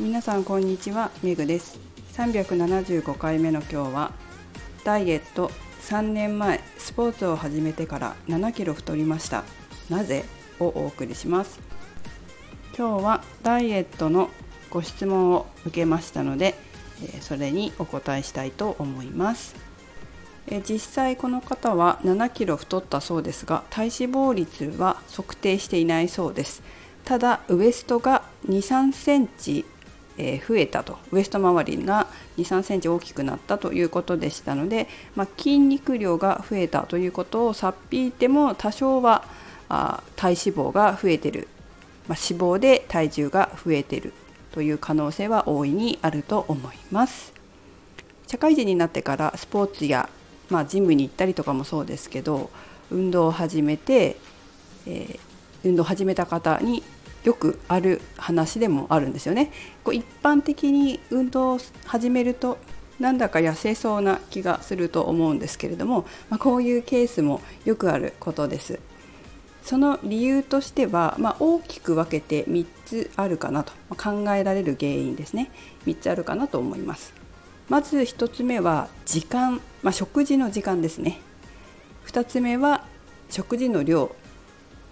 皆さんこんにちはめぐです。375回目の今日はダイエット3年前スポーツを始めてから7キロ太りました。なぜ？をお送りします。今日はダイエットのご質問を受けましたのでそれにお答えしたいと思います。実際この方は7キロ太ったそうですが体脂肪率は測定していないそうです。ただウエストが2 3センチえ増えたと。ウエスト周りが2 3センチ大きくなったということでしたので、まあ、筋肉量が増えたということをさっぴいても多少はあ体脂肪が増えてる、まあ、脂肪で体重が増えてるという可能性は大いにあると思います。社会人になってからスポーツや、まあ、ジムに行ったりとかもそうですけど運動を始めて、えー、運動を始めた方によくある話でもあるんですよね。こう一般的に運動を始めるとなんだか痩せそうな気がすると思うんですけれども、まあ、こういうケースもよくあることです。その理由としては、まあ、大きく分けて3つあるかなと考えられる原因ですね。3つあるかなと思います。まず1つ目は時間、まあ、食事の時間ですね。2つ目は食事の量。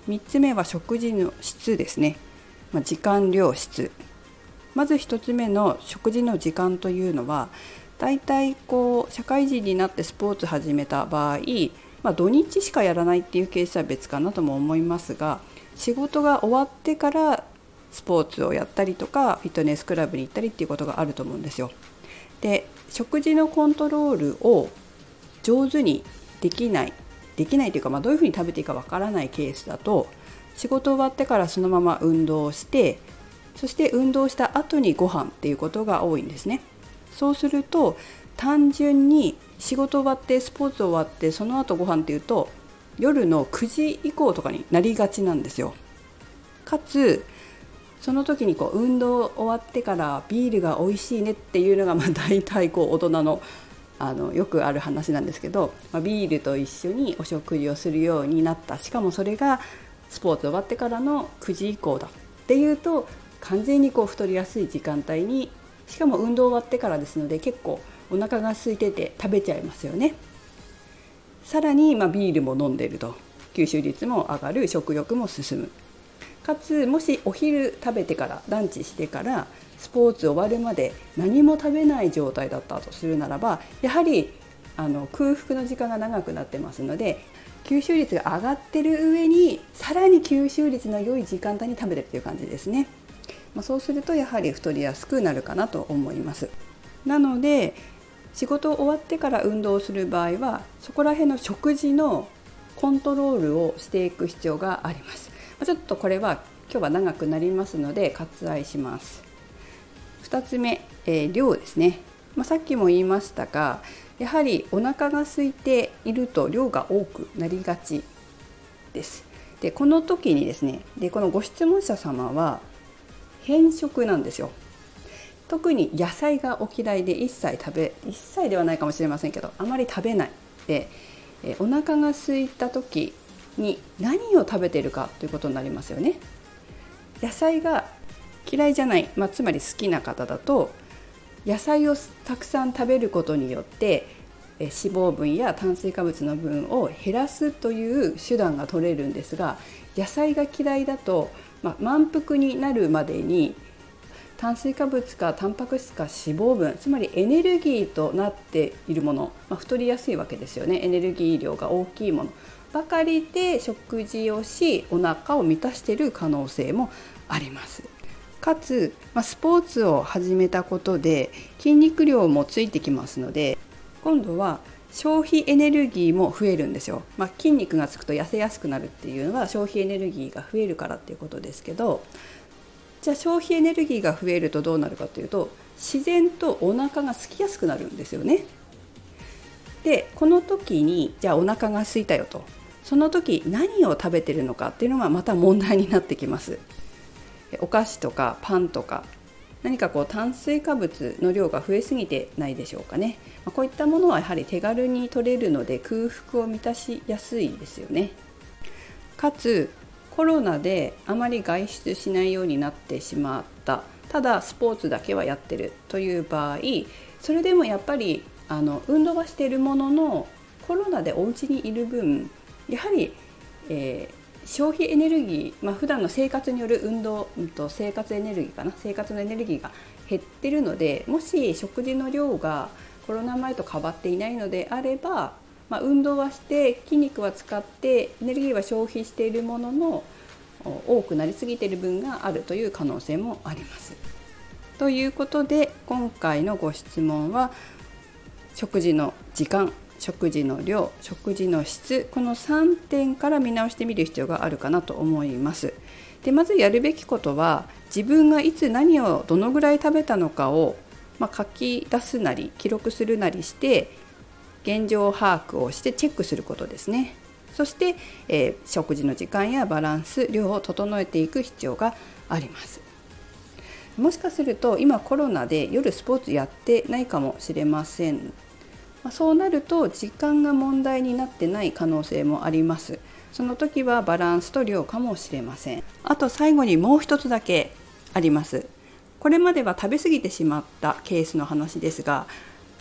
3つ目は食事の質ですね、まあ、時間量質まず1つ目の食事の時間というのはだいたいこう社会人になってスポーツ始めた場合、まあ、土日しかやらないっていうケースは別かなとも思いますが仕事が終わってからスポーツをやったりとかフィットネスクラブに行ったりっていうことがあると思うんですよ。で食事のコントロールを上手にできないできないというか、まあ、どういうふうに食べていいかわからないケースだと仕事終わってからそのまま運動をしてそして運動した後にご飯っていうことが多いんですね。そうすると単純に仕事終わってスポーツ終わってその後ご飯っていうと夜の9時以降とかになりがちなんですよ。かつその時にこう運動終わってからビールが美味しいねっていうのがまあ大体こう大人のあのよくある話なんですけど、まあ、ビールと一緒にお食事をするようになったしかもそれがスポーツ終わってからの9時以降だっていうと完全にこう太りやすい時間帯にしかも運動終わってからですので結構お腹が空いてて食べちゃいますよね。さらにまビールも飲んでると吸収率も上がる食欲も進む。かつもしお昼食べてからランチしてからスポーツ終わるまで何も食べない状態だったとするならばやはりあの空腹の時間が長くなってますので吸収率が上がってる上にさらに吸収率の良い時間帯に食べてるっていう感じですね、まあ、そうするとやはり太りやすくなるかなと思います。なので仕事終わってから運動する場合はそこら辺の食事のコントロールをしていく必要があります。ちょっとこれは今日は長くなりますので割愛します。2つ目、えー、量ですね、まあ、さっきも言いましたがやはりお腹が空いていると量が多くなりがちです。でこの時にですねでこのご質問者様は偏食なんですよ。特に野菜がお嫌いで一切食べ一切ではないかもしれませんけどあまり食べないでえお腹が空いた時に何を食べているかということになりますよね。野菜が嫌いじゃない、まあ、つまり好きな方だと野菜をたくさん食べることによって脂肪分や炭水化物の分を減らすという手段が取れるんですが野菜が嫌いだと、まあ、満腹になるまでに炭水化物かタンパク質か脂肪分つまりエネルギーとなっているもの、まあ、太りやすいわけですよねエネルギー量が大きいものばかりで食事をしお腹を満たしている可能性もあります。かつ、まあ、スポーツを始めたことで筋肉量もついてきますので今度は消費エネルギーも増えるんですよ、まあ、筋肉がつくと痩せやすくなるっていうのは消費エネルギーが増えるからっていうことですけどじゃあ消費エネルギーが増えるとどうなるかというと自然とお腹が空きやすくなるんですよね。でこの時にじゃあお腹が空いたよとその時何を食べてるのかっていうのがまた問題になってきます。お菓子とかパンとか何かこう炭水化物の量が増えすぎてないでしょうかね、まあ、こういったものはやはり手軽に取れるので空腹を満たしやすいですよね。かつコロナであまり外出しないようになってしまったただスポーツだけはやってるという場合それでもやっぱりあの運動はしているもののコロナでお家にいる分やはり、えー、消費エネルギー、まあ普段の生活による運動、うん、と生活エネルギーかな生活のエネルギーが減ってるのでもし食事の量がコロナ前と変わっていないのであれば、まあ、運動はして筋肉は使ってエネルギーは消費しているものの多くなりすぎている分があるという可能性もあります。ということで今回のご質問は食事の時間食事の量食事の質この3点から見直してみる必要があるかなと思います。でまずやるべきことは自分がいつ何をどのぐらい食べたのかを、まあ、書き出すなり記録するなりして現状把握をしてチェックすることですね。そして、えー、食事の時間やバランス量を整えていく必要があります。もしかすると今コロナで夜スポーツやってないかもしれませんまそうなると時間が問題になってない可能性もあります。その時はバランスと量かもしれません。あと最後にもう一つだけあります。これまでは食べ過ぎてしまったケースの話ですが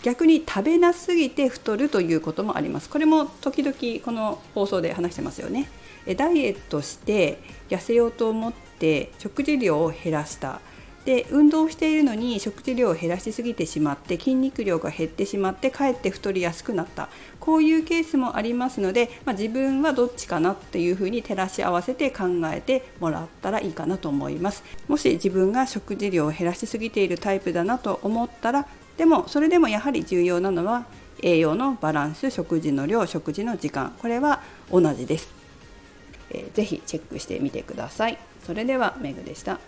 逆に食べなすぎて太るということもあります。これも時々この放送で話してますよね。ダイエットして痩せようと思って食事量を減らした。で運動しているのに食事量を減らしすぎてしまって筋肉量が減ってしまってかえって太りやすくなった。こういうケースもありますので、まあ、自分はどっちかなっていうふうに照らし合わせて考えてもらったらいいかなと思います。もし自分が食事量を減らしすぎているタイプだなと思ったらでもそれでもやはり重要なのは栄養のバランス食事の量食事の時間。これは同じです、えー、ぜひチェックしてみてください。それではメグでした。